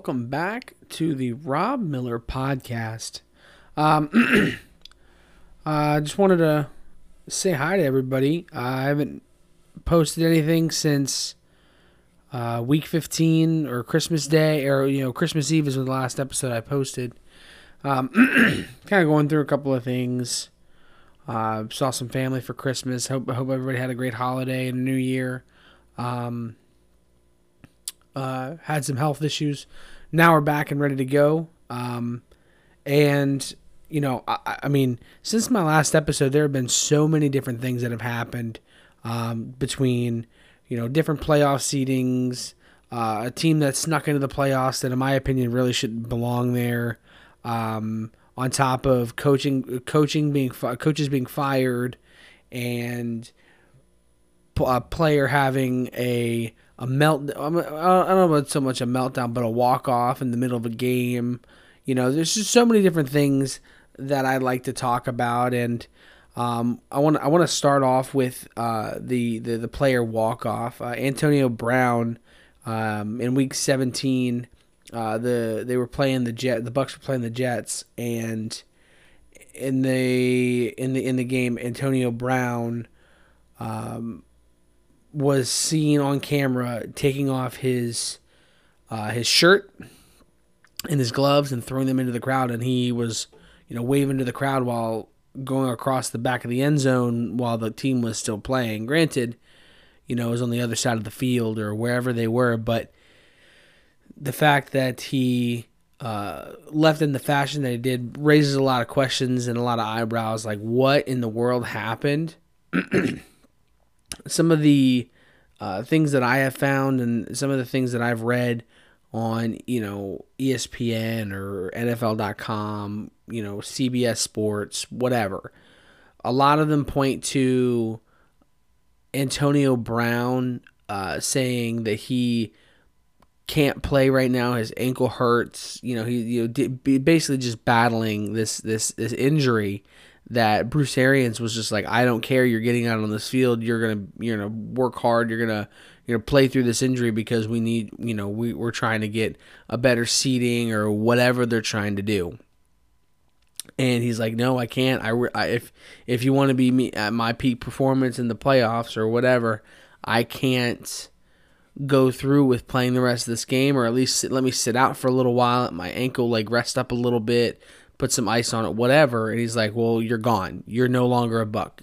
Welcome back to the Rob Miller podcast. Um, I uh, just wanted to say hi to everybody. Uh, I haven't posted anything since uh, week 15 or Christmas Day, or you know, Christmas Eve is the last episode I posted. Um, kind of going through a couple of things. Uh, saw some family for Christmas. Hope hope everybody had a great holiday and New Year. Um, uh, had some health issues. Now we're back and ready to go. Um, and you know, I, I, mean, since my last episode, there have been so many different things that have happened um, between you know different playoff seedings, uh, a team that snuck into the playoffs that, in my opinion, really shouldn't belong there. Um, on top of coaching, coaching being coaches being fired, and a player having a a melt. I don't know about so much a meltdown, but a walk off in the middle of a game. You know, there's just so many different things that I like to talk about, and um, I want I want to start off with uh, the, the the player walk off. Uh, Antonio Brown um, in Week 17, uh, the they were playing the Jet. The Bucks were playing the Jets, and in the in the in the game, Antonio Brown. Um, was seen on camera taking off his uh, his shirt and his gloves and throwing them into the crowd, and he was you know waving to the crowd while going across the back of the end zone while the team was still playing. Granted, you know, it was on the other side of the field or wherever they were, but the fact that he uh, left in the fashion that he did raises a lot of questions and a lot of eyebrows. Like, what in the world happened? some of the uh, things that I have found and some of the things that I've read on, you know, ESPN or NFL.com, you know, CBS Sports, whatever. A lot of them point to Antonio Brown uh, saying that he can't play right now. His ankle hurts. You know, he you know basically just battling this this this injury that Bruce Arians was just like, I don't care. You're getting out on this field. You're gonna you're gonna work hard. You're gonna you're gonna play through this injury because we need you know we we're trying to get a better seating or whatever they're trying to do. And he's like, no, I can't. I, I if if you want to be me at my peak performance in the playoffs or whatever, I can't go through with playing the rest of this game or at least sit, let me sit out for a little while let my ankle like rest up a little bit put some ice on it, whatever. And he's like, "Well, you're gone. You're no longer a buck."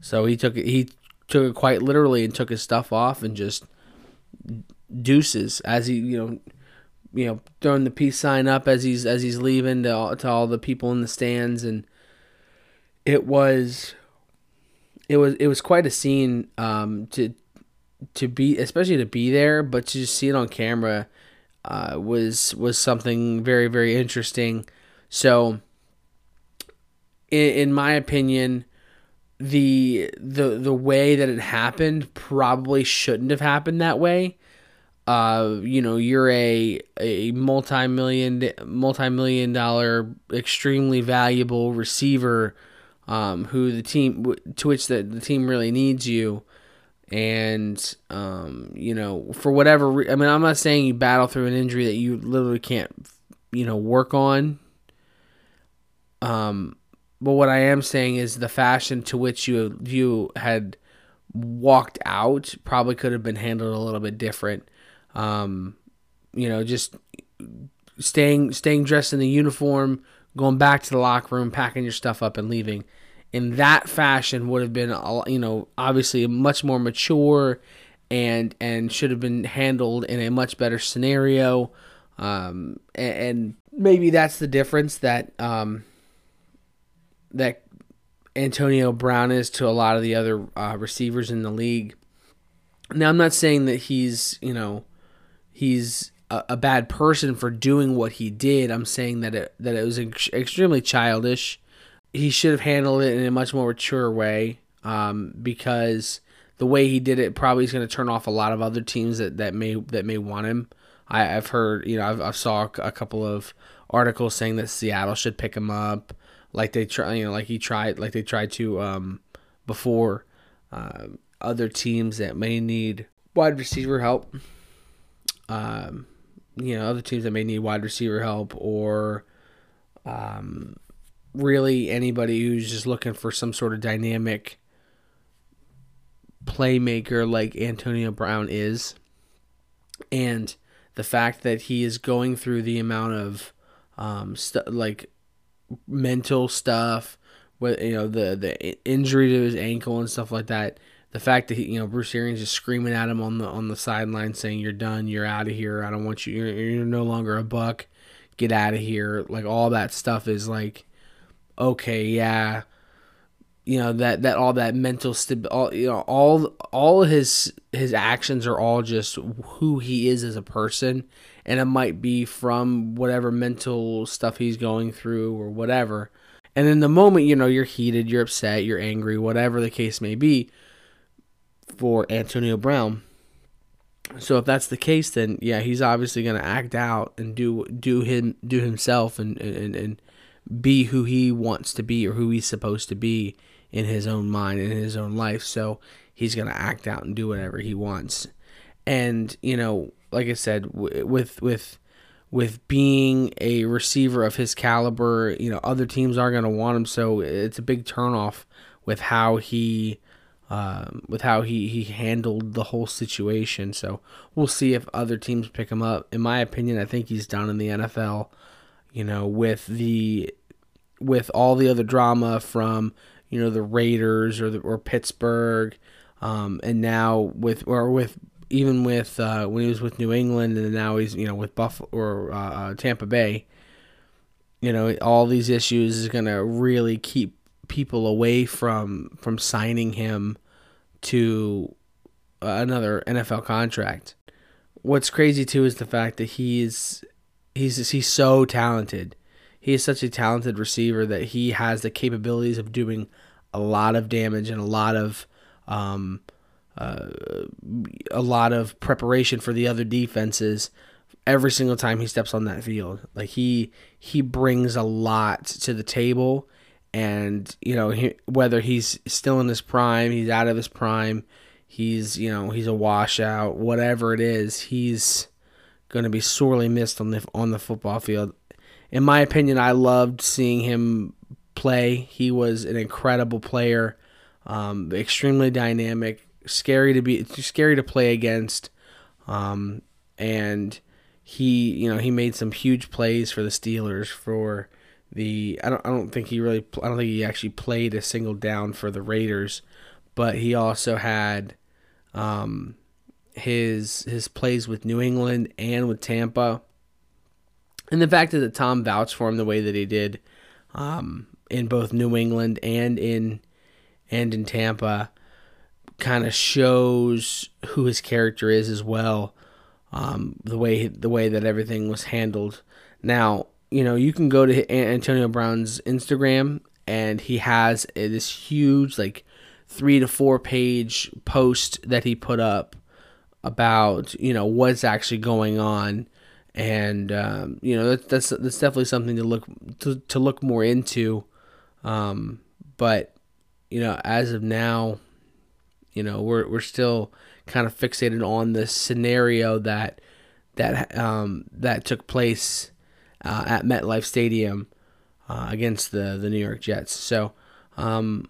So he took it. He took it quite literally and took his stuff off and just deuces as he, you know, you know, throwing the peace sign up as he's as he's leaving to all, to all the people in the stands, and it was, it was it was quite a scene um, to to be, especially to be there, but to just see it on camera uh, was was something very very interesting. So, in, in my opinion, the the the way that it happened probably shouldn't have happened that way. Uh, you know, you're a a multi-million multi-million dollar extremely valuable receiver um, who the team to which the, the team really needs you and um, you know for whatever re- I mean I'm not saying you battle through an injury that you literally can't you know work on um, but what I am saying is the fashion to which you you had walked out probably could have been handled a little bit different. Um, you know, just staying staying dressed in the uniform, going back to the locker room, packing your stuff up, and leaving. In that fashion would have been, you know, obviously much more mature, and and should have been handled in a much better scenario. Um, and, and maybe that's the difference that um, that Antonio Brown is to a lot of the other uh, receivers in the league. Now, I'm not saying that he's, you know, he's a, a bad person for doing what he did. I'm saying that it that it was ex- extremely childish. He should have handled it in a much more mature way um, because the way he did it probably is going to turn off a lot of other teams that, that may that may want him. I, have heard, you know, I've, I've saw a couple of articles saying that Seattle should pick him up, like they try, you know, like he tried, like they tried to um, before. Uh, other teams that may need wide receiver help. Um, you know, other teams that may need wide receiver help or um, really anybody who's just looking for some sort of dynamic playmaker like Antonio Brown is. And the fact that he is going through the amount of um, st- like mental stuff with you know the the injury to his ankle and stuff like that the fact that he, you know Bruce Arians is screaming at him on the on the sideline saying you're done, you're out of here. I don't want you. You're, you're no longer a buck. Get out of here. Like all that stuff is like, okay, yeah, you know that that all that mental stib all you know all all his his actions are all just who he is as a person, and it might be from whatever mental stuff he's going through or whatever. And in the moment, you know, you're heated, you're upset, you're angry, whatever the case may be for Antonio Brown. So if that's the case, then yeah, he's obviously going to act out and do do him do himself and, and and be who he wants to be or who he's supposed to be in his own mind in his own life. So he's going to act out and do whatever he wants. And you know, like I said, with with with being a receiver of his caliber, you know, other teams are going to want him. So it's a big turnoff with how he um, with how he, he handled the whole situation. So we'll see if other teams pick him up. In my opinion, I think he's done in the NFL. You know, with the with all the other drama from you know the Raiders or the, or Pittsburgh, um, and now with or with even with uh, when he was with New England and now he's you know with Buffalo or uh, uh Tampa Bay. You know, all these issues is gonna really keep people away from from signing him to another NFL contract. What's crazy too is the fact that he's he's he's so talented. He is such a talented receiver that he has the capabilities of doing a lot of damage and a lot of um, uh, a lot of preparation for the other defenses every single time he steps on that field. Like he he brings a lot to the table and you know he, whether he's still in his prime, he's out of his prime, he's you know he's a washout, whatever it is, he's going to be sorely missed on the on the football field. In my opinion, I loved seeing him play. He was an incredible player, um, extremely dynamic, scary to be scary to play against, um, and he you know he made some huge plays for the Steelers for the I don't I don't think he really I don't think he actually played a single down for the Raiders, but he also had um, his his plays with New England and with Tampa, and the fact that Tom vouched for him the way that he did um, in both New England and in and in Tampa kind of shows who his character is as well. Um, the way the way that everything was handled. Now, you know, you can go to Antonio Brown's Instagram and he has this huge, like, three to four page post that he put up about, you know, what's actually going on. And, um, you know, that's, that's, that's definitely something to look, to, to look more into. Um, but, you know, as of now, you know, we're, we're still kind of fixated on the scenario that, that, um, that took place uh, at MetLife Stadium uh, against the the New York Jets. So, um,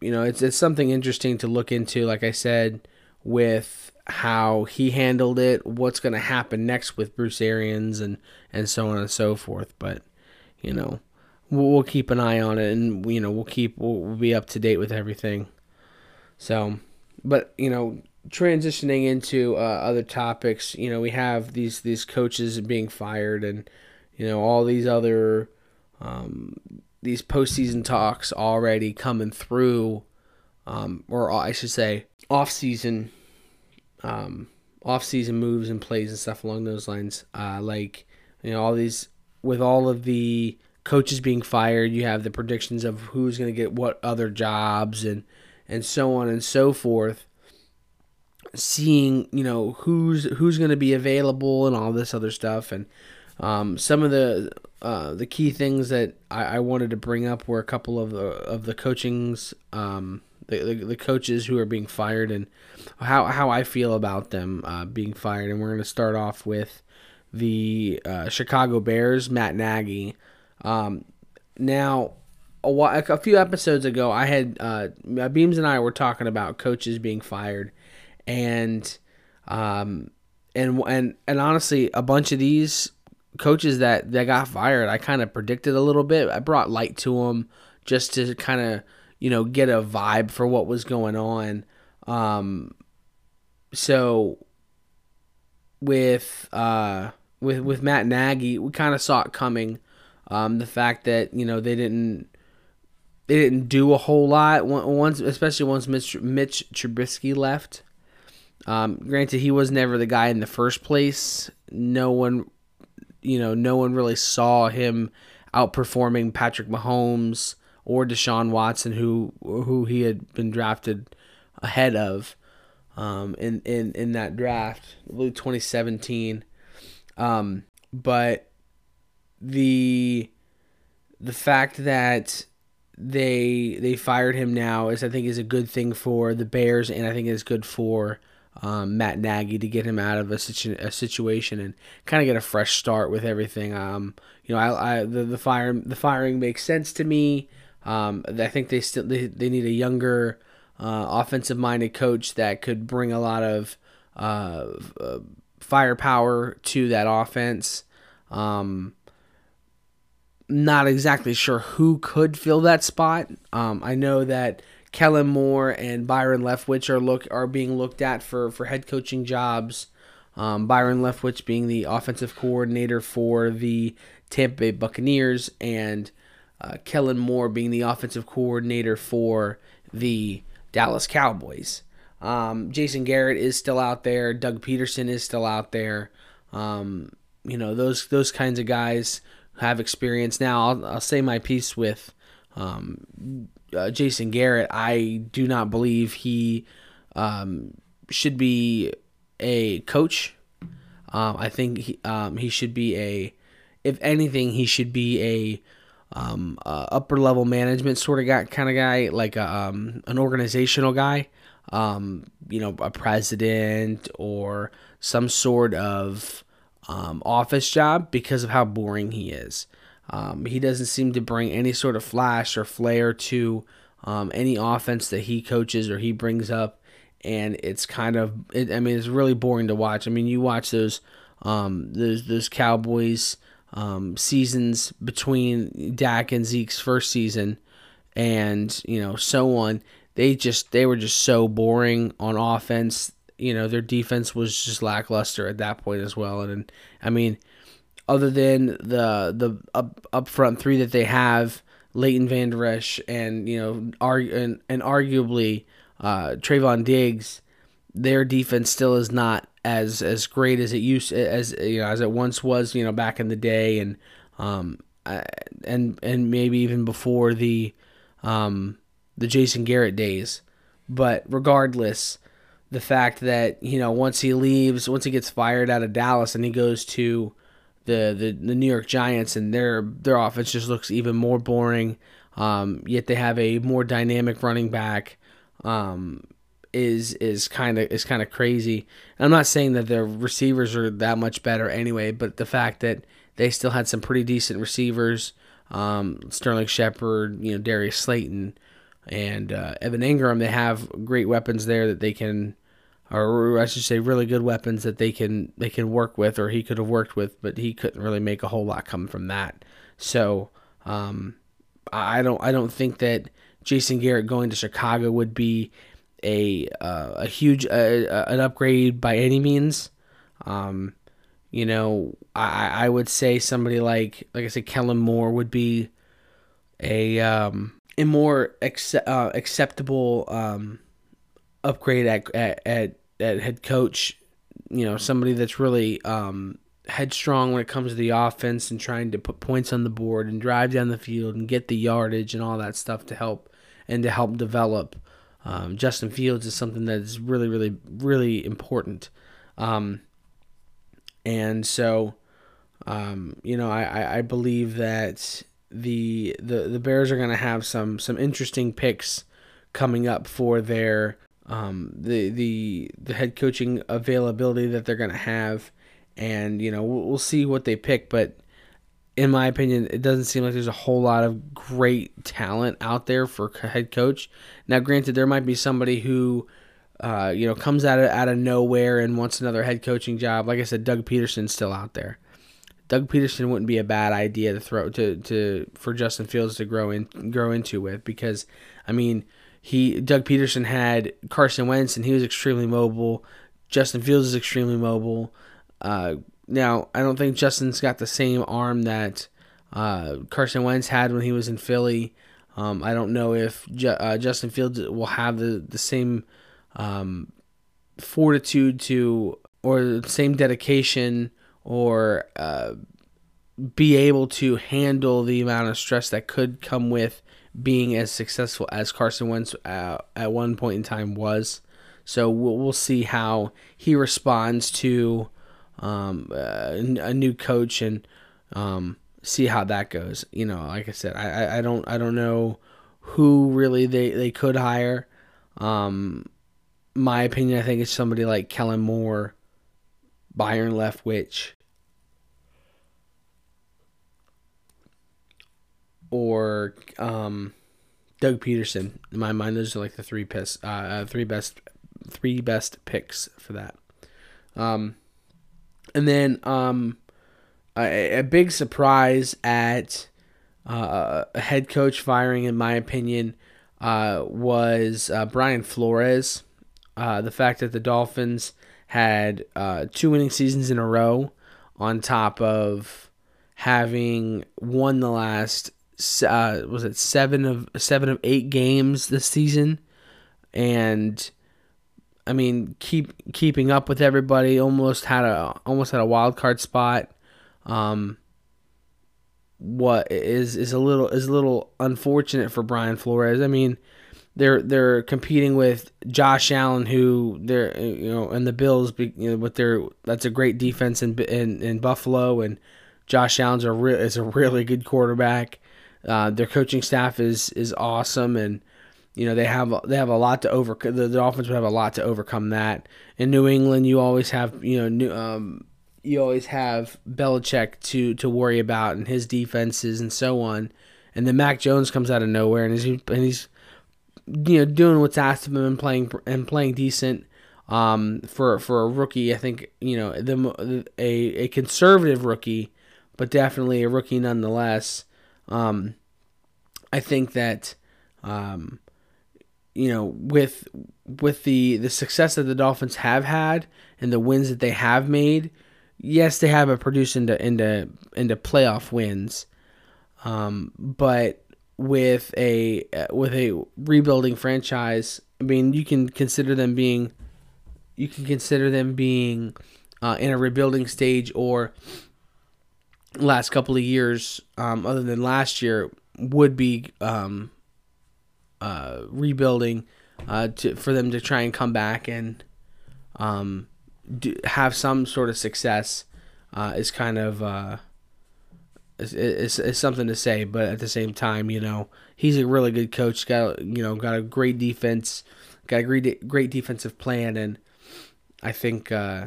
you know, it's it's something interesting to look into. Like I said, with how he handled it, what's going to happen next with Bruce Arians, and and so on and so forth. But you know, we'll, we'll keep an eye on it, and you know, we'll keep we'll, we'll be up to date with everything. So, but you know, transitioning into uh, other topics, you know, we have these these coaches being fired, and you know all these other um, these postseason talks already coming through, um, or I should say, off season um, off-season moves and plays and stuff along those lines. Uh, like you know, all these with all of the coaches being fired, you have the predictions of who's going to get what other jobs and and so on and so forth. Seeing you know who's who's going to be available and all this other stuff, and um, some of the uh, the key things that I, I, wanted to bring up were a couple of the of the coachings, um, the, the, the coaches who are being fired, and how how I feel about them uh, being fired. And we're going to start off with the uh, Chicago Bears, Matt Nagy. Um, now, a, while, a few episodes ago, I had uh, Beams and I were talking about coaches being fired, and um, and and and honestly, a bunch of these coaches that that got fired, I kind of predicted a little bit. I brought light to them just to kind of you know get a vibe for what was going on. Um, so with uh, with with Matt Nagy, we kind of saw it coming. Um, the fact that you know they didn't they didn't do a whole lot once, especially once Mitch, Mitch Trubisky left. Um, granted, he was never the guy in the first place. No one, you know, no one really saw him outperforming Patrick Mahomes or Deshaun Watson, who who he had been drafted ahead of um, in in in that draft, I believe 2017. Um, but the the fact that they they fired him now is I think is a good thing for the Bears, and I think is good for um, Matt Nagy to get him out of a, situ- a situation and kind of get a fresh start with everything. Um, you know, I, I the the fire the firing makes sense to me. Um, I think they still they, they need a younger uh, offensive minded coach that could bring a lot of uh, uh, firepower to that offense. Um, not exactly sure who could fill that spot. Um, I know that Kellen Moore and Byron Leftwich are look are being looked at for for head coaching jobs. Um, Byron Leftwich being the offensive coordinator for the Tampa Bay Buccaneers, and uh, Kellen Moore being the offensive coordinator for the Dallas Cowboys. Um, Jason Garrett is still out there. Doug Pederson is still out there. Um, you know those those kinds of guys have experience. Now I'll, I'll say my piece with um, uh, Jason Garrett. I do not believe he um, should be a coach. Um, I think he, um, he should be a, if anything, he should be a um, uh, upper level management sort of guy, kind of guy, like a, um, an organizational guy um, you know, a president or some sort of um, office job because of how boring he is. Um, he doesn't seem to bring any sort of flash or flair to um, any offense that he coaches or he brings up, and it's kind of, it, I mean, it's really boring to watch. I mean, you watch those, um, those those Cowboys um, seasons between Dak and Zeke's first season, and you know so on they just they were just so boring on offense. You know, their defense was just lackluster at that point as well. And, and I mean, other than the the up up front three that they have, Leighton Vander Esch and you know, arg- and, and arguably uh, Trevon Diggs, their defense still is not as as great as it used as you know as it once was. You know, back in the day, and um, and and maybe even before the um the Jason Garrett days. But regardless, the fact that you know once he leaves, once he gets fired out of Dallas and he goes to the the, the New York Giants and their their offense just looks even more boring. Um, yet they have a more dynamic running back. Um, is is kind of is kind of crazy. I'm not saying that their receivers are that much better anyway, but the fact that they still had some pretty decent receivers, um, Sterling Shepard, you know Darius Slayton, and uh, Evan Engram. They have great weapons there that they can, or I should say, really good weapons that they can they can work with, or he could have worked with, but he couldn't really make a whole lot come from that. So um, I don't I don't think that Jason Garrett going to Chicago would be a uh, a huge uh, an upgrade by any means. Um, you know, I, I would say somebody like like I said, Kellen Moore would be a um, a more accept, uh, acceptable um, upgrade at, at, at at head coach. You know, somebody that's really um, headstrong when it comes to the offense and trying to put points on the board and drive down the field and get the yardage and all that stuff to help and to help develop. Um, Justin Fields is something that is really, really, really important. Um, and so, um, you know, I, I believe that the the, the Bears are going to have some some interesting picks coming up for their um, the the the head coaching availability that they're going to have, and you know we'll, we'll see what they pick. But in my opinion, it doesn't seem like there's a whole lot of great talent out there for head coach. Now, granted, there might be somebody who uh, you know, comes out of out of nowhere and wants another head coaching job. Like I said, Doug Pederson's still out there. Doug Pederson wouldn't be a bad idea to throw to, to for Justin Fields to grow in grow into with because I mean he Doug Pederson had Carson Wentz and he was extremely mobile. Justin Fields is extremely mobile. Uh, now I don't think Justin's got the same arm that uh, Carson Wentz had when he was in Philly. Um, I don't know if Ju- uh, Justin Fields will have the the same um, fortitude to or same dedication or uh, be able to handle the amount of stress that could come with being as successful as Carson Wentz uh, at one point in time was. So we'll, we'll see how he responds to um, uh, a new coach and um, see how that goes. You know, like I said, I, I don't I don't know who really they, they could hire. Um, my opinion, I think it's somebody like Kellen Moore, Byron Leftwich, or um, Doug Pederson. In my mind, those are like the three best, uh, uh, three best, three best picks for that. Um, and then um, a, a big surprise at uh, a head coach firing, in my opinion, uh, was uh, Brian Flores. Uh, the fact that the Dolphins had uh, two winning seasons in a row, on top of having won the last uh, was it seven of seven of eight games this season, and I mean keep keeping up with everybody. Almost had a almost had a wild card spot. Um, what is is a little is a little unfortunate for Brian Flores. I mean, they're they're competing with Josh Allen, who they're you know, and the Bills, you know, with their that's a great defense in in, in Buffalo, and Josh Allen's a re- is a really good quarterback. Uh, their coaching staff is is awesome, and you know they have they have a lot to over the, the Dolphins would have a lot to overcome that. In New England, you always have you know new um you always have Belichick to to worry about and his defenses and so on. And then Mac Jones comes out of nowhere and he's and he's you know doing what's asked of him and playing and playing decent um, for for a rookie. I think you know the a a conservative rookie, but definitely a rookie nonetheless. Um, I think that um, you know with with the the success that the Dolphins have had and the wins that they have made, yes, they haven't produced into into into playoff wins. Um, but with a with a rebuilding franchise, I mean, you can consider them being you can consider them being uh, in a rebuilding stage or last couple of years, um, other than last year, would be um, uh, rebuilding uh, to for them to try and come back and um, do, have some sort of success uh, is kind of uh, is, is, something to say, but at the same time, you know, he's a really good coach. Got you know, got a great defense, got a great great defensive plan, and I think uh,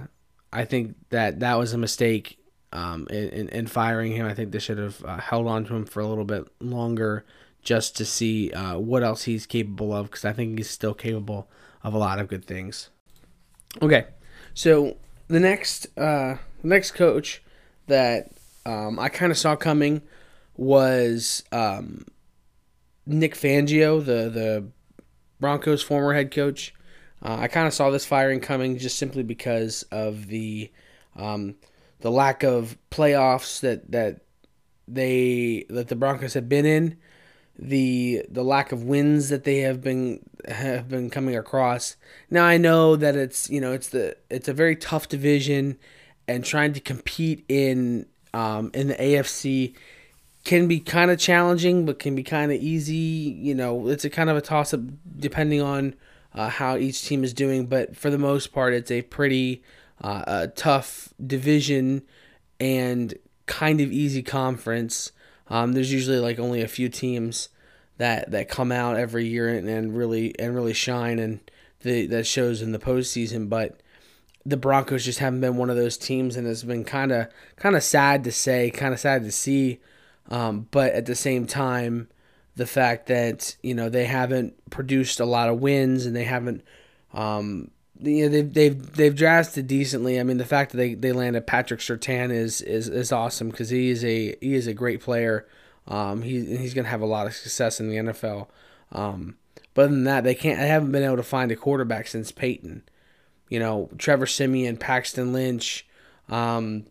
I think that that was a mistake um, in, in firing him. I think they should have uh, held on to him for a little bit longer just to see uh, what else he's capable of, because I think he's still capable of a lot of good things. Okay, so the next uh, next coach that um, I kind of saw coming was um, Nick Fangio, the the Broncos' former head coach. Uh, I kind of saw this firing coming just simply because of the um, the lack of playoffs that that they that the Broncos have been in, the the lack of wins that they have been have been coming across. Now I know that it's you know it's the it's a very tough division, and trying to compete in um, in the AFC can be kind of challenging, but can be kind of easy. You know, it's a kind of a toss up depending on uh, how each team is doing. But for the most part, it's a pretty uh, a tough division and kind of easy conference. Um, there's usually like only a few teams that that come out every year and, and really and really shine and the that shows in the postseason. But the Broncos just haven't been one of those teams, and it's been kind of kind of sad to say, kind of sad to see. Um, but at the same time, the fact that you know they haven't produced a lot of wins and they haven't um, you know, they've they've they've drafted decently. I mean, the fact that they, they landed Patrick Surtain is is, is awesome because he is a he is a great player. Um, he he's gonna have a lot of success in the NFL. Um, but other than that, they can't. They haven't been able to find a quarterback since Peyton. You know, Trevor Siemian, Paxton Lynch, um,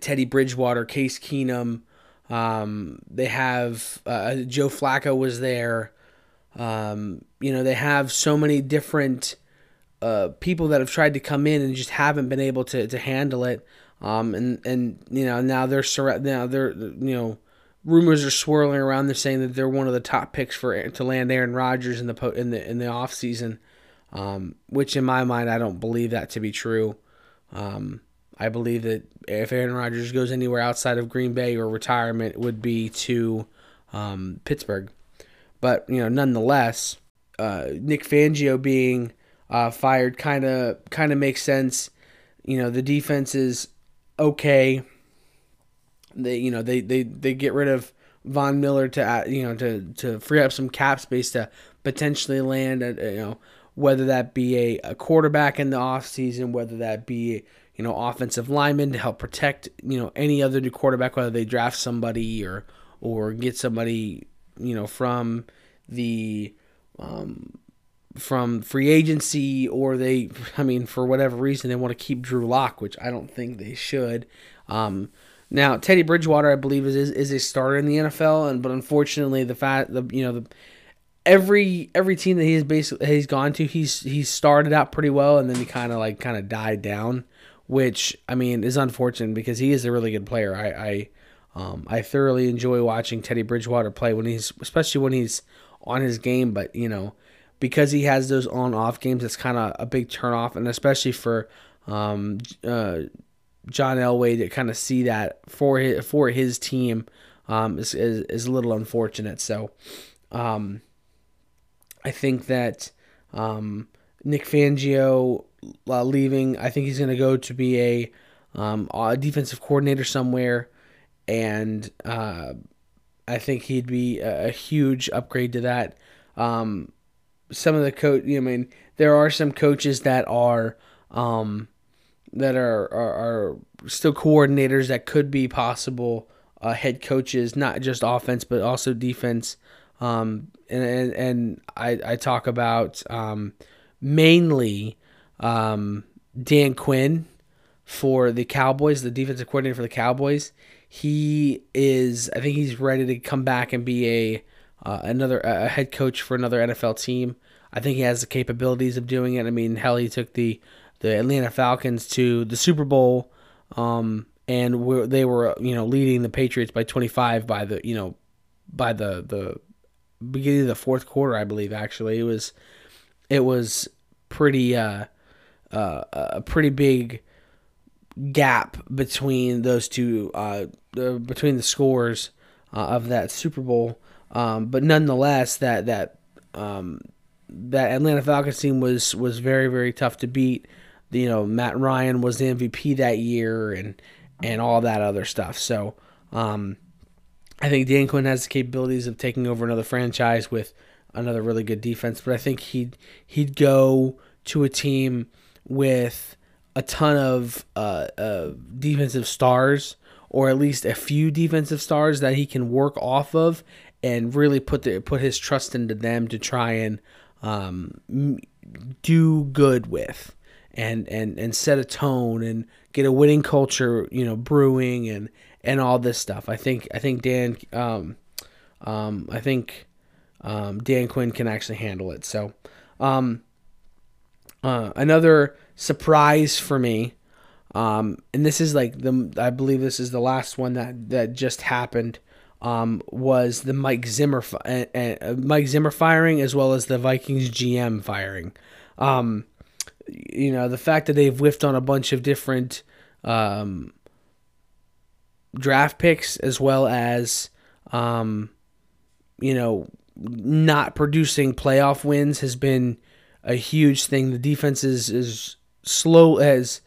Teddy Bridgewater, Case Keenum. Um, they have uh, Joe Flacco was there. Um, you know, they have so many different uh, people that have tried to come in and just haven't been able to, to handle it. Um, and, and, you know, now they're, now they're, you know, rumors are swirling around. They're saying that they're one of the top picks for, to land Aaron Rodgers in the, po- in the, in the off season. Um, which in my mind, I don't believe that to be true. Um, I believe that if Aaron Rodgers goes anywhere outside of Green Bay or retirement, would be to um, Pittsburgh. But you know, nonetheless, uh, Nick Fangio being uh, fired kind of kind of makes sense. You know, the defense is okay. They you know they they they get rid of Von Miller to you know to to free up some cap space to potentially land a, you know whether that be a, a quarterback in the offseason, whether that be you know offensive lineman to help protect you know any other new quarterback, whether they draft somebody or or get somebody you know from the um, from free agency or they I mean for whatever reason they want to keep Drew Lock, which I don't think they should. Um, now Teddy Bridgewater I believe is, is a starter in the NFL and but unfortunately the fact the you know the every every team that he's basically he's gone to he's he's started out pretty well and then he kind of like kind of died down which I mean is unfortunate because he is a really good player. I I, um, I thoroughly enjoy watching Teddy Bridgewater play when he's especially when he's on his game, but you know because he has those on off games, it's kind of a big turnoff, and especially for um, uh, John Elway to kind of see that for his, for his team um, is, is, is a little unfortunate. So um, I think that um, Nick Fangio uh, leaving, I think he's going to go to be a, um, a defensive coordinator somewhere, and uh, I think he'd be a, a, huge upgrade to that. Um, some of the coach, You know, I mean, there are some coaches that are um, that are, are, are still coordinators that could be possible uh, head coaches, not just offense but also defense. Um, and, and and I I talk about um, mainly um, Dan Quinn for the Cowboys, the defensive coordinator for the Cowboys. He is, I think he's ready to come back and be a uh, another a head coach for another NFL team. I think he has the capabilities of doing it. I mean, hell, he took the the Atlanta Falcons to the Super Bowl, um, and they were you know leading the Patriots by 25 by the you know by the the beginning of the fourth quarter, I believe. Actually, it was it was pretty uh, uh, a pretty big gap between those two uh, between the scores uh, of that Super Bowl. Um, but nonetheless, that that um, that Atlanta Falcons team was was very very tough to beat. You know, Matt Ryan was the MVP that year, and and all that other stuff. So, um, I think Dan Quinn has the capabilities of taking over another franchise with another really good defense. But I think he'd he'd go to a team with a ton of uh, uh, defensive stars, or at least a few defensive stars that he can work off of, and really put the put his trust into them to try and um, do good with, and and and set a tone and get a winning culture, you know, brewing and and all this stuff. I think I think Dan um, um, I think um, Dan Quinn can actually handle it. So, um, uh, another surprise for me, um, and this is like the I believe this is the last one that that just happened. Um, was the Mike Zimmer uh, uh, Mike Zimmer firing as well as the Vikings GM firing. Um, you know the fact that they've whiffed on a bunch of different um, draft picks as well as um, you know not producing playoff wins has been a huge thing. The defense is, is slow has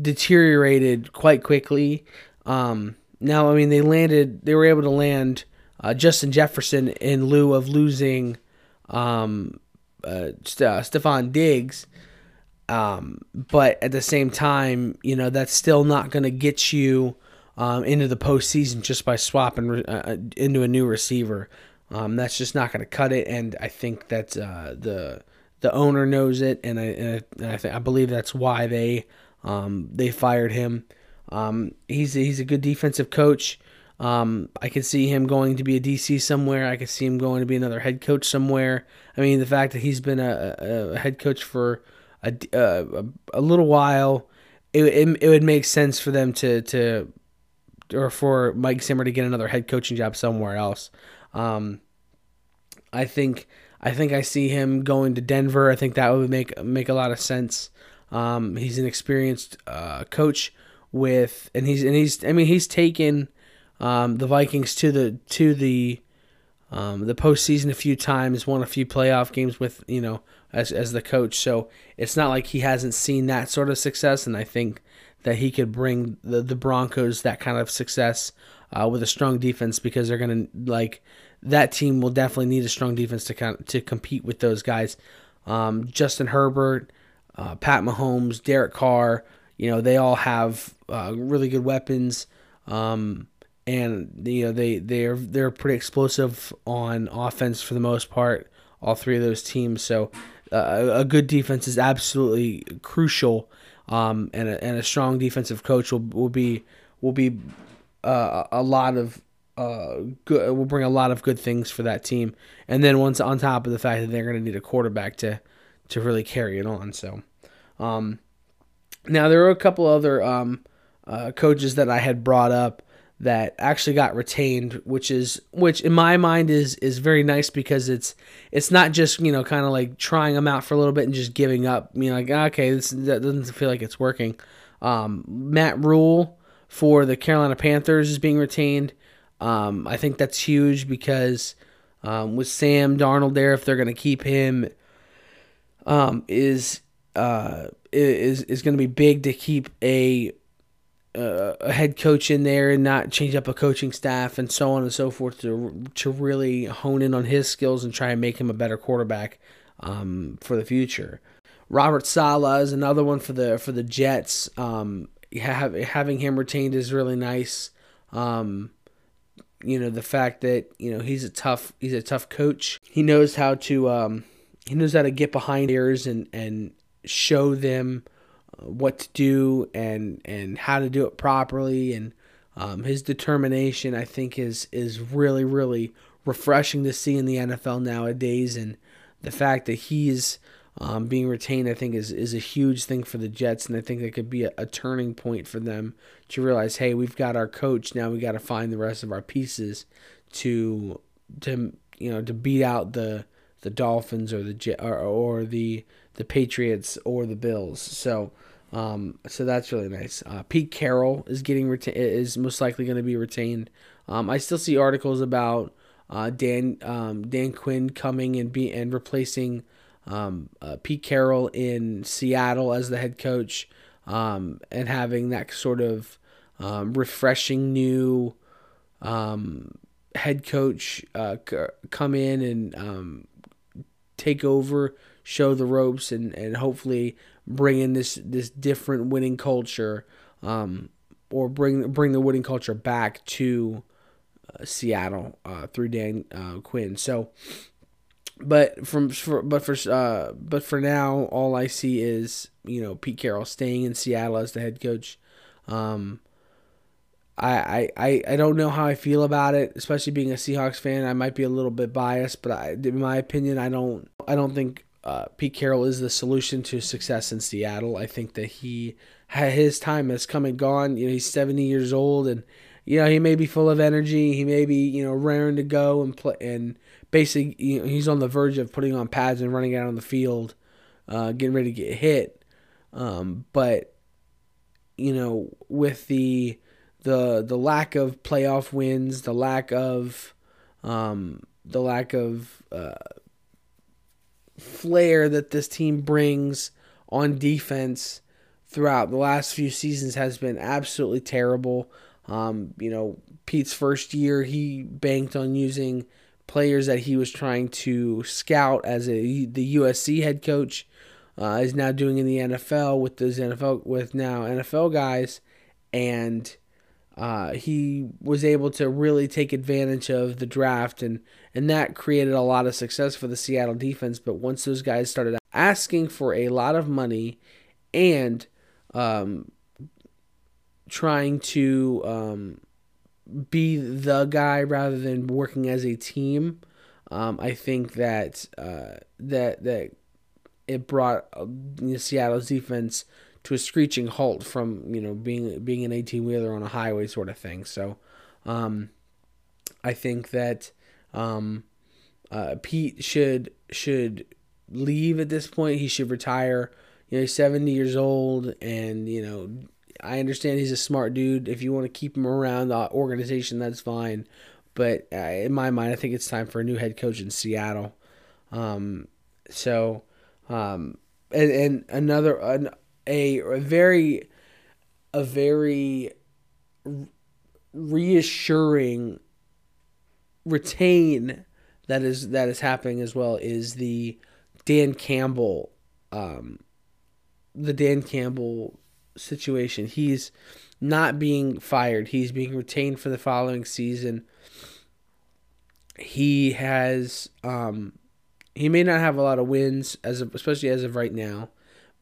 deteriorated quite quickly. Um, now, I mean, they landed, they were able to land uh, Justin Jefferson in lieu of losing um, uh, St- uh, Stefon Diggs. Um, but at the same time, you know, that's still not going to get you um, into the postseason just by swapping re- uh, uh into a new receiver. Um, that's just not going to cut it. And I think that uh, the the owner knows it, and I and I, th- I believe that's why they um, they fired him. Um, he's he's a good defensive coach. Um, I could see him going to be a DC somewhere. I could see him going to be another head coach somewhere. I mean, the fact that he's been a, a, head coach for a, a, a little while, it, it, it would make sense for them to to or for Mike Zimmer to get another head coaching job somewhere else. Um, I think I think I see him going to Denver. I think that would make make a lot of sense. Um, he's an experienced uh, coach with, and he's and he's. I mean, he's taken um, the Vikings to the to the um, the postseason a few times, won a few playoff games with you know as as the coach. So it's not like he hasn't seen that sort of success, and I think that he could bring the the Broncos that kind of success uh, with a strong defense because they're gonna like that team will definitely need a strong defense to kind of, to compete with those guys. Um, Justin Herbert, uh, Pat Mahomes, Derek Carr, you know, they all have uh, really good weapons. Um, and you know they they're they're pretty explosive on offense for the most part. All three of those teams. So uh, a good defense is absolutely crucial. Um, and a, and a strong defensive coach will will be will be uh, a lot of uh, good, will bring a lot of good things for that team. And then once on top of the fact that they're going to need a quarterback to to really carry it on. So, um, now there are a couple other um, uh, coaches that I had brought up that actually got retained, which is which in my mind is is very nice because it's it's not just you know kind of like trying them out for a little bit and just giving up. You know, like okay, this that doesn't feel like it's working. Um, Matt Rhule for the Carolina Panthers is being retained. Um, I think that's huge because um, with Sam Darnold there, if they're going to keep him, um, is uh, is is going to be big to keep a uh, a head coach in there and not change up a coaching staff and so on and so forth to to really hone in on his skills and try and make him a better quarterback um, for the future. Robert Saleh is another one for the for the Jets. Um, have, having him retained is really nice. Um, you know the fact that you know he's a tough he's a tough coach. He knows how to um, he knows how to get behind players and and show them uh, what to do and and how to do it properly. And um, his determination I think is is really really refreshing to see in the NFL nowadays. And the fact that he's um, being retained, I think, is is a huge thing for the Jets, and I think that could be a, a turning point for them to realize, hey, we've got our coach. Now. We got to find the rest of our pieces to to you know to beat out the the Dolphins or the or, or the the Patriots or the Bills. So. Um, so that's really nice. Uh, Pete Carroll is getting reta- is most likely going to be retained. Um, I still see articles about uh, Dan um, Dan Quinn coming and be and replacing um, uh, Pete Carroll in Seattle as the head coach, um, and having that sort of um, refreshing new um, head coach uh, come in and um, take over, show the ropes, and, and hopefully bring in this this different winning culture, um, or bring bring the winning culture back to uh, Seattle uh, through Dan uh, Quinn. So but from for, but for uh but for now all I see is you know Pete Carroll staying in Seattle as the head coach. Um, I, I, I don't know how I feel about it, especially being a Seahawks fan. I might be a little bit biased, but I, in my opinion, I don't I don't think uh, Pete Carroll is the solution to success in Seattle. I think that he his time has come and gone. You know, he's 70 years old, and you know he may be full of energy. He may be you know raring to go and play, and basically you know, he's on the verge of putting on pads and running out on the field, uh, getting ready to get hit. Um, but you know, with the the the lack of playoff wins, the lack of um, the lack of uh, flair that this team brings on defense throughout the last few seasons has been absolutely terrible. Um, you know, Pete's first year, he banked on using players that he was trying to scout as a the USC head coach. Uh, is now doing in the NFL with those NFL with now NFL guys, and uh, he was able to really take advantage of the draft and and that created a lot of success for the Seattle defense. But once those guys started asking for a lot of money and um, trying to um, be the guy rather than working as a team, um, I think that uh, that that it brought uh, Seattle's defense to a screeching halt from you know being being an 18 wheeler on a highway sort of thing. So um, I think that um, uh, Pete should should leave at this point. He should retire. You know, he's 70 years old, and you know, I understand he's a smart dude. If you want to keep him around the organization, that's fine. But uh, in my mind, I think it's time for a new head coach in Seattle. Um, so, um, and, and another an, a, very a very reassuring retain that is that is happening as well is the Dan Campbell um the Dan Campbell situation. He's not being fired. He's being retained for the following season. He has um he may not have a lot of wins as of, especially as of right now,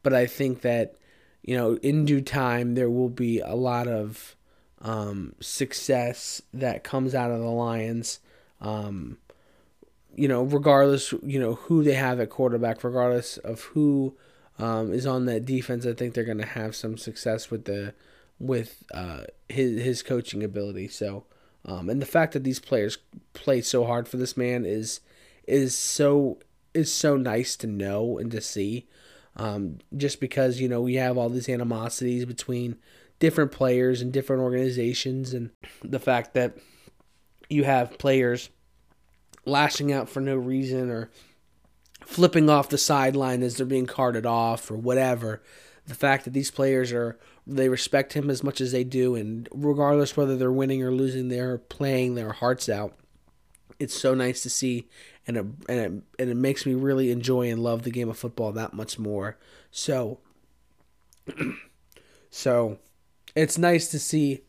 but I think that you know in due time there will be a lot of um, success that comes out of the Lions. Um, you know, regardless, you know who they have at quarterback, regardless of who um, is on that defense, I think they're going to have some success with the with uh, his his coaching ability. So, um, and the fact that these players play so hard for this man is is so is so nice to know and to see. Um, just because you know we have all these animosities between different players and different organizations, and the fact that you have players lashing out for no reason or flipping off the sideline as they're being carted off or whatever. The fact that these players are they respect him as much as they do, and regardless whether they're winning or losing, they're playing their hearts out. It's so nice to see, and it, and it, and it makes me really enjoy and love the game of football that much more. So, so it's nice to see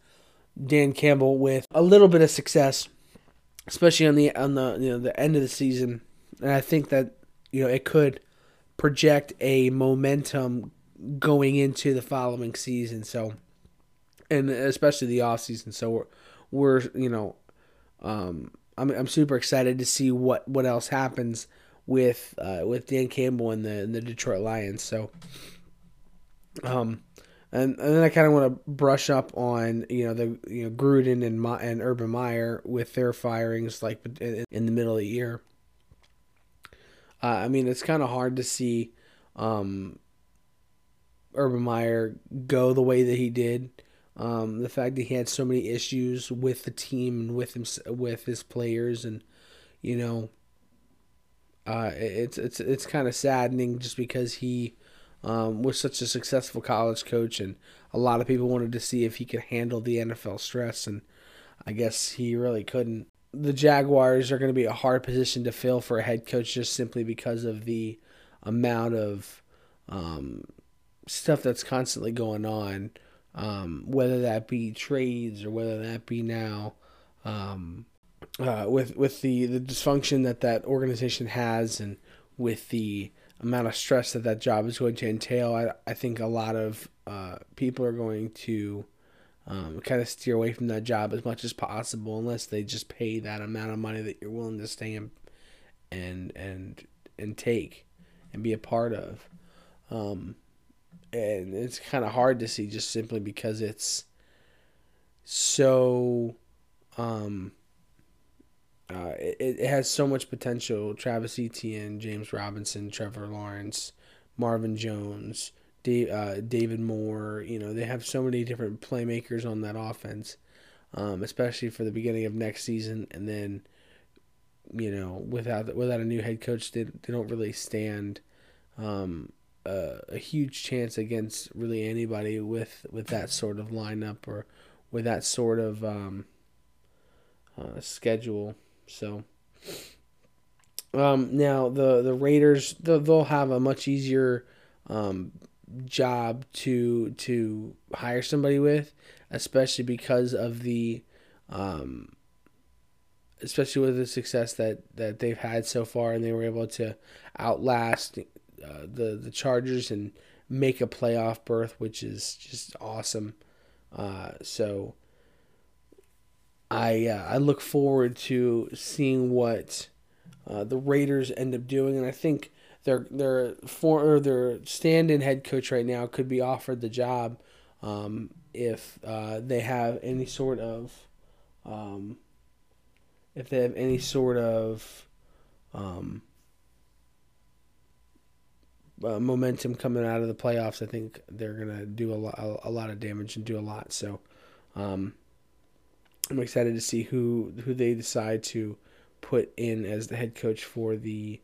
Dan Campbell with a little bit of success, especially on the on the you know the end of the season. And I think that you know it could project a momentum going into the following season. So, and especially the off season. So we're we're you know, um, I'm I'm super excited to see what what else happens with uh, with Dan Campbell and the and the Detroit Lions. So, um, and, and then I kind of want to brush up on you know the you know Gruden and My, and Urban Meyer with their firings like in, in the middle of the year. Uh, I mean, it's kind of hard to see um, Urban Meyer go the way that he did. Um, the fact that he had so many issues with the team and with him with his players, and you know, uh, it's it's it's kind of saddening just because he um, was such a successful college coach, and a lot of people wanted to see if he could handle the NFL stress, and I guess he really couldn't. The Jaguars are going to be a hard position to fill for a head coach just simply because of the amount of um, stuff that's constantly going on, um, whether that be trades or whether that be now um, uh, with with the the dysfunction that that organization has, and with the amount of stress that that job is going to entail, I, I think a lot of uh, people are going to um, kind of steer away from that job as much as possible, unless they just pay that amount of money that you're willing to stay and and and and take and be a part of. Um, and it's kind of hard to see just simply because it's so um, uh, it, it has so much potential. Travis Etienne, James Robinson, Trevor Lawrence, Marvin Jones, Dave, uh, David Moore. You know, they have so many different playmakers on that offense, um, especially for the beginning of next season. And then, you know, without without a new head coach, they, they don't really stand um, a, a huge chance against really anybody with with that sort of lineup or with that sort of um, uh, schedule. So um, now the the Raiders they'll have a much easier um, job to to hire somebody with, especially because of the um, especially with the success that that they've had so far, and they were able to outlast uh, the the Chargers and make a playoff berth, which is just awesome. Uh, so I uh, I look forward to seeing what uh, the Raiders end up doing, and I think their their for or their stand-in head coach right now could be offered the job um, if uh, they have any sort of um, if they have any sort of um, uh, momentum coming out of the playoffs. I think they're gonna do a lot a, lot of damage and do a lot. So. Um, I'm excited to see who who they decide to put in as the head coach for the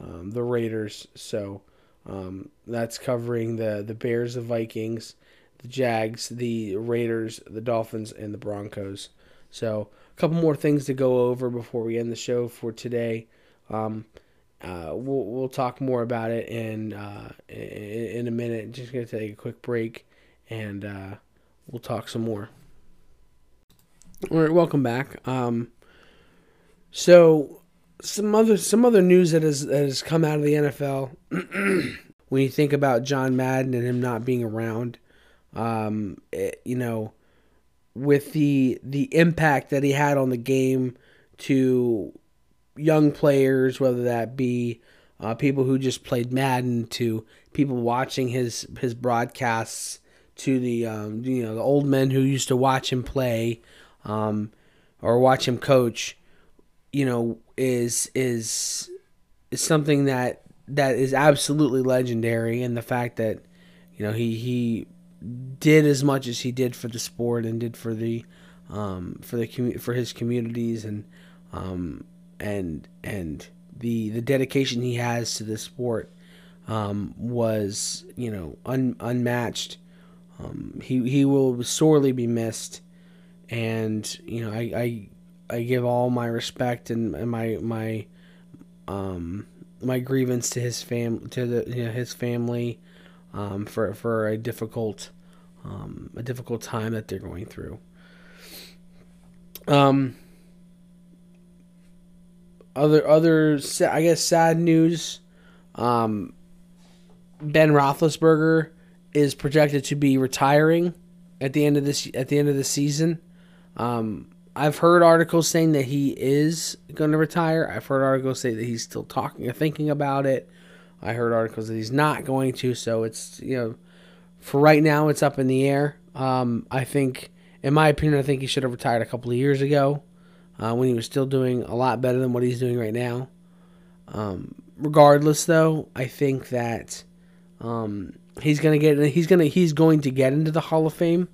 um, the Raiders. So um, that's covering the the Bears, the Vikings, the Jags, the Raiders, the Dolphins, and the Broncos. So a couple more things to go over before we end the show for today. Um, uh, we'll we'll talk more about it in uh, in, a minute. Just gonna take a quick break, and uh, we'll talk some more. All right, welcome back. Um, so some other some other news that has that has come out of the NFL. when you think about John Madden and him not being around, um, it, you know, with the the impact that he had on the game to young players, whether that be uh, people who just played Madden, to people watching his his broadcasts, to the um, you know the old men who used to watch him play um, or watch him coach, you know, is is is something that that is absolutely legendary. And the fact that you know he he did as much as he did for the sport and did for the um, for the commu- for his communities and um, and and the the dedication he has to the sport um, was you know un, unmatched. Um, he he will sorely be missed, and you know I I, I give all my respect and, and my my um my grievance to his fam to the you know, his family um, for for a difficult um, a difficult time that they're going through. Um, other other I guess sad news. Um, ben Roethlisberger is projected to be retiring at the end of this at the end of the season. Um, I've heard articles saying that he is going to retire. I've heard articles say that he's still talking or thinking about it. I heard articles that he's not going to. So it's you know, for right now, it's up in the air. Um, I think, in my opinion, I think he should have retired a couple of years ago, uh, when he was still doing a lot better than what he's doing right now. Um, regardless, though, I think that um, he's gonna get he's gonna he's going to get into the Hall of Fame.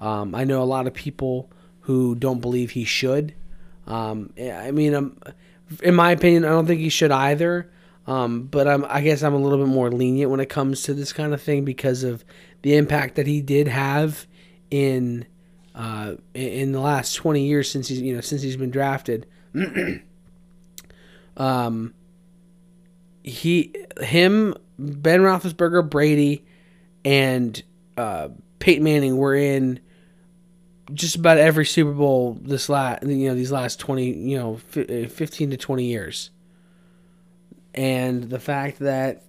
Um, I know a lot of people who don't believe he should. Um, I mean, um, in my opinion, I don't think he should either. Um, but I'm, I guess I'm a little bit more lenient when it comes to this kind of thing because of the impact that he did have in uh, in the last 20 years since he's you know since he's been drafted. um, he, him, Ben Roethlisberger, Brady, and uh, Peyton Manning were in just about every Super Bowl this last you know these last 20 you know uh, 15 to 20 years. And the fact that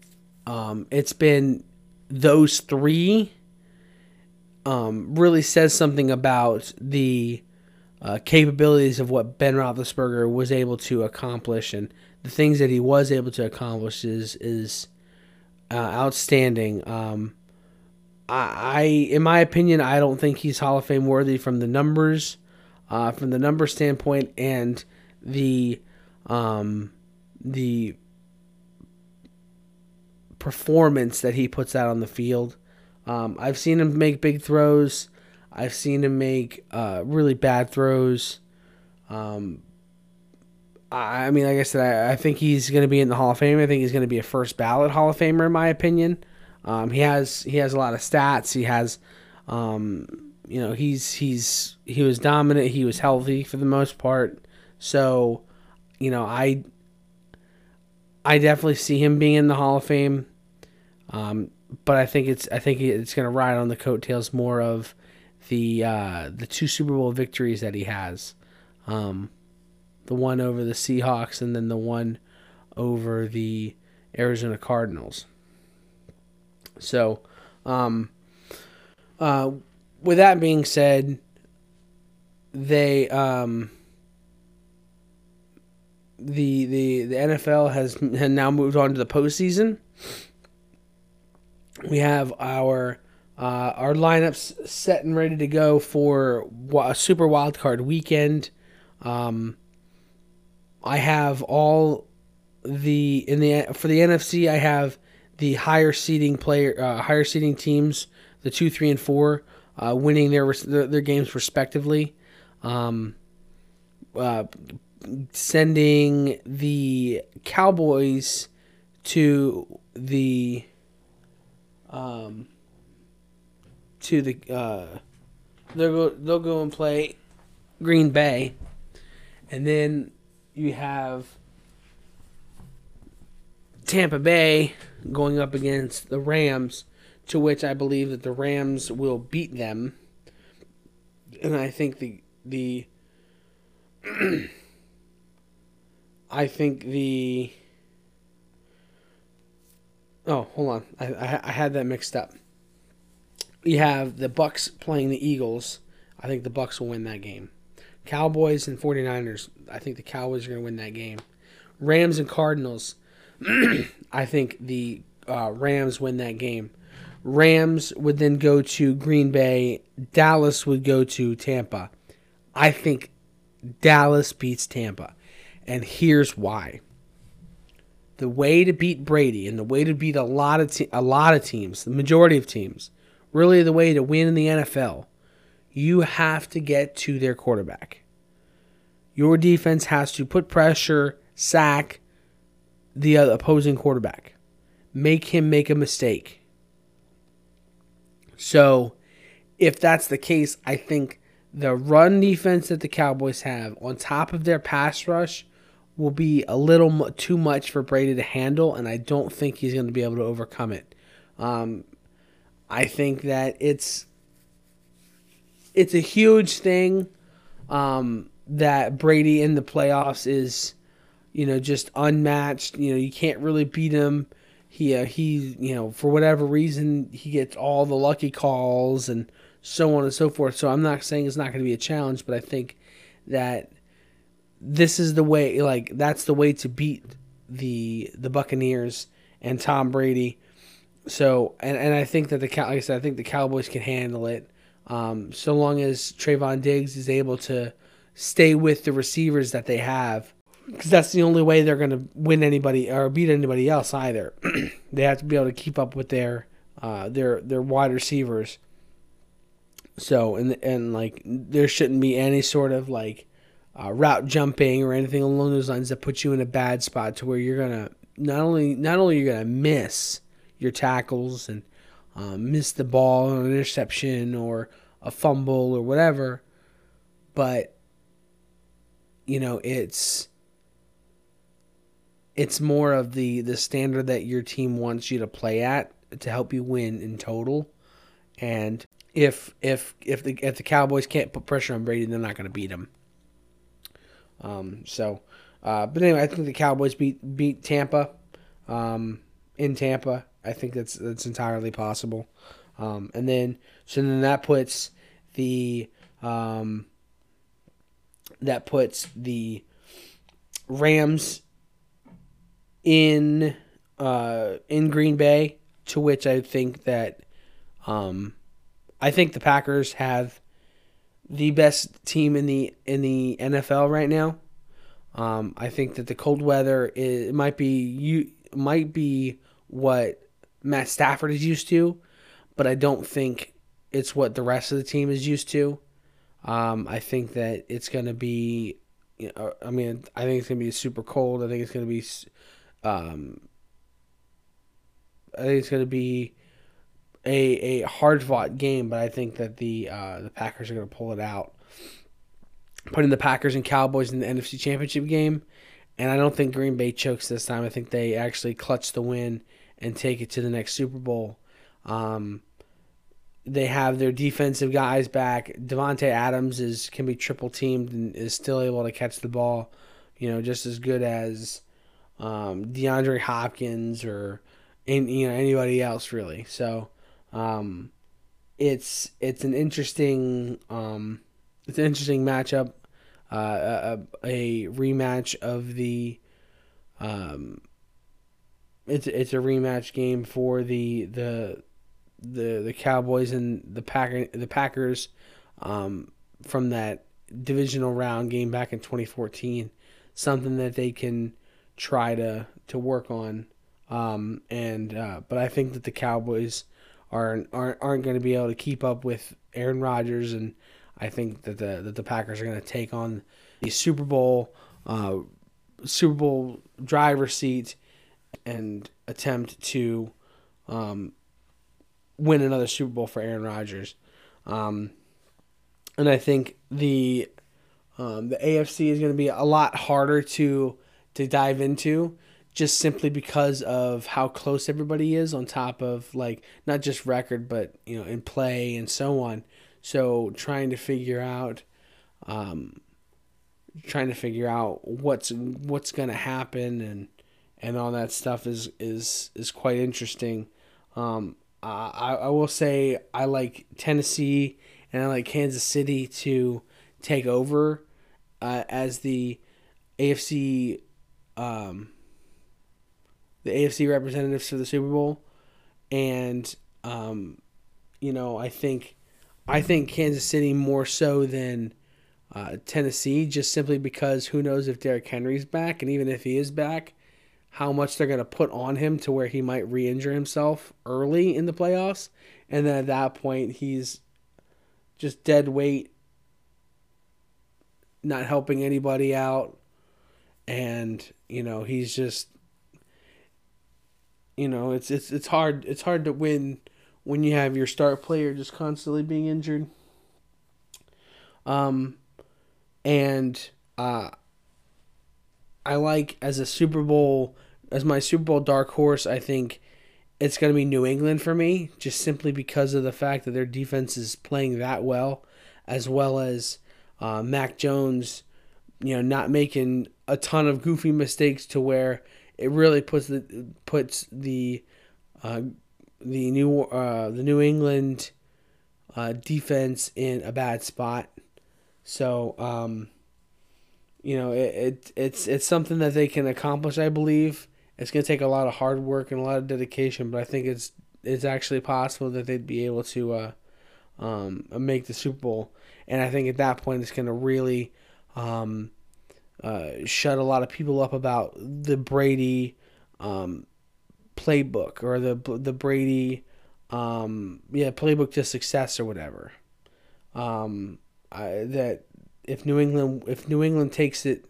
um, it's been those three um, really says something about the uh, capabilities of what Ben Roethlisberger was able to accomplish and the things that he was able to accomplish is is uh, outstanding. Um, I, in my opinion, I don't think he's Hall of Fame worthy from the numbers, uh, from the number standpoint, and the um, the performance that he puts out on the field. Um, I've seen him make big throws. I've seen him make uh, really bad throws. Um, I, I mean, like I said, I, I think he's going to be in the Hall of Fame. I think he's going to be a first ballot Hall of Famer, in my opinion. Um, he has he has a lot of stats. He has, um, you know, he's he's he was dominant. He was healthy for the most part. So, you know, I I definitely see him being in the Hall of Fame. Um, but I think it's I think it's going to ride on the coattails more of the uh, the two Super Bowl victories that he has, um, the one over the Seahawks and then the one over the Arizona Cardinals. So, um, uh, with that being said, they um, the the the NFL has, has now moved on to the postseason. We have our uh, our lineups set and ready to go for a Super Wild Card weekend. Um, I have all the in the for the NFC. I have the higher seeding player, uh, higher seeding teams, the two, three, and four, uh, winning their, their, their games respectively. Um, uh, sending the Cowboys to the um, to the uh, they'll go they'll go and play Green Bay, and then you have Tampa Bay going up against the Rams, to which I believe that the Rams will beat them, and I think the the I think the oh hold on I, I, I had that mixed up. You have the Bucks playing the Eagles. I think the Bucks will win that game. Cowboys and 49ers. I think the Cowboys are going to win that game. Rams and Cardinals. I think the uh, Rams win that game. Rams would then go to Green Bay. Dallas would go to Tampa. I think Dallas beats Tampa. And here's why. The way to beat Brady and the way to beat a lot of te- a lot of teams, the majority of teams, really the way to win in the NFL, you have to get to their quarterback. Your defense has to put pressure, sack the opposing quarterback, make him make a mistake. So, if that's the case, I think the run defense that the Cowboys have on top of their pass rush will be a little too much for Brady to handle, and I don't think he's going to be able to overcome it. Um, I think that it's it's a huge thing um, that Brady in the playoffs is, you know, just unmatched. You know, you can't really beat him. He uh, he, you know, for whatever reason, he gets all the lucky calls and so on and so forth. So I'm not saying it's not going to be a challenge, but I think that this is the way. Like that's the way to beat the the Buccaneers and Tom Brady so and, and I think that the like I said, I think the Cowboys can handle it. Um, so long as Trevon Diggs is able to stay with the receivers that they have, because that's the only way they're going to win anybody or beat anybody else either. they have to be able to keep up with their uh, their their wide receivers. So and and like there shouldn't be any sort of like uh, route jumping or anything along those lines that puts you in a bad spot to where you're gonna not only not only you're gonna miss your tackles and um, miss the ball on an interception or a fumble or whatever. But you know, it's it's more of the the standard that your team wants you to play at to help you win in total. And if if if the if the Cowboys can't put pressure on Brady, they're not going to beat him. Um, so, uh, but anyway, I think the Cowboys beat beat Tampa um, in Tampa, I think that's that's entirely possible. Um, and then so then that puts the um, that puts the Rams in uh, in Green Bay, to which I think that um, I think the Packers have the best team in the in the NFL right now. Um, I think that the cold weather it might be you might be what Matt Stafford is used to, but I don't think it's what the rest of the team is used to. Um, I think that it's going to be, I mean, I think it's going to be super cold. I think it's going to be, um, I think it's going to be a a hard fought game, but I think that the uh, the Packers are going to pull it out. Putting the Packers and Cowboys in the NFC Championship game, and I don't think Green Bay chokes this time. I think they actually clutch the win and take it to the next Super Bowl. Um, they have their defensive guys back. Davante Adams is can be triple teamed and is still able to catch the ball, you know, just as good as um, DeAndre Hopkins or in, you know anybody else really. So um, it's it's an interesting um, it's an interesting matchup, uh, a, a rematch of the um, it's it's a rematch game for the the the the Cowboys and the Packer the Packers um, from that divisional round game back in 2014. Something that they can try to to work on. Um, and uh, but I think that the Cowboys are aren't, aren't going to be able to keep up with Aaron Rodgers, and I think that the that the Packers are going to take on the Super Bowl uh, Super Bowl driver seat and attempt to um, win another Super Bowl for Aaron Rodgers. Um, and I think the um, the AFC is going to be a lot harder to to dive into just simply because of how close everybody is on top of like not just record but you know in play and so on. So trying to figure out um, trying to figure out what's what's going to happen and and all that stuff is is is quite interesting. Um, I, I will say I like Tennessee and I like Kansas City to take over uh, as the AFC um, the AFC representatives for the Super Bowl, and um, you know I think I think Kansas City more so than uh, Tennessee, just simply because who knows if Derrick Henry's back, and even if he is back, how much they're going to put on him to where he might re injure himself early in the playoffs. And then at that point, he's just dead weight, not helping anybody out. And, you know, he's just, you know, it's, it's, it's hard, it's hard to win when you have your star player just constantly being injured. Um, and, uh, I like as a Super Bowl as my Super Bowl dark horse. I think it's going to be New England for me, just simply because of the fact that their defense is playing that well, as well as uh, Mac Jones, you know, not making a ton of goofy mistakes to where it really puts the puts the uh, the new uh, the New England uh, defense in a bad spot. So. Um, you know, it, it it's it's something that they can accomplish. I believe it's going to take a lot of hard work and a lot of dedication, but I think it's it's actually possible that they'd be able to uh, um, make the Super Bowl. And I think at that point, it's going to really um, uh, shut a lot of people up about the Brady um, playbook or the the Brady um, yeah playbook to success or whatever. Um, I, that if New England if New England takes it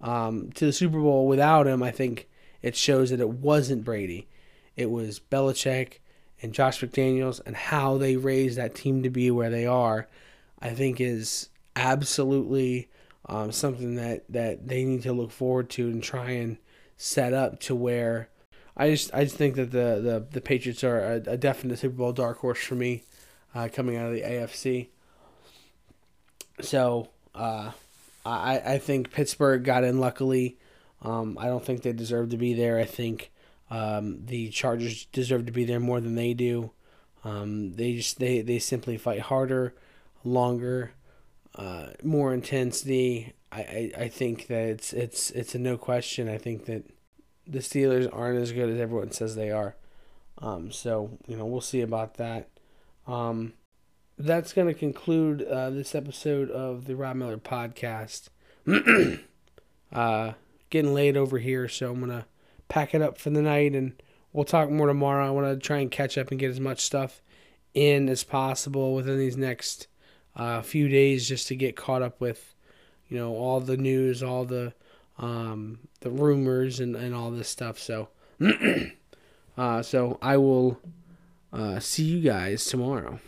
um, to the Super Bowl without him, I think it shows that it wasn't Brady. It was Belichick and Josh McDaniels and how they raised that team to be where they are. I think is absolutely um, something that, that they need to look forward to and try and set up to where I just I just think that the the, the Patriots are a, a definite Super Bowl dark horse for me uh, coming out of the AFC. So uh, I I think Pittsburgh got in luckily. Um, I don't think they deserve to be there. I think um, the Chargers deserve to be there more than they do. Um, they just they they simply fight harder, longer, uh, more intensity. I, I, I think that it's it's it's a no question. I think that the Steelers aren't as good as everyone says they are. Um, so you know we'll see about that. Um, that's going to conclude uh, this episode of the Rob Miller podcast. uh, getting late over here, so I'm gonna pack it up for the night, and we'll talk more tomorrow. I want to try and catch up and get as much stuff in as possible within these next uh, few days, just to get caught up with, you know, all the news, all the um, the rumors, and, and all this stuff. So, uh, so I will uh, see you guys tomorrow.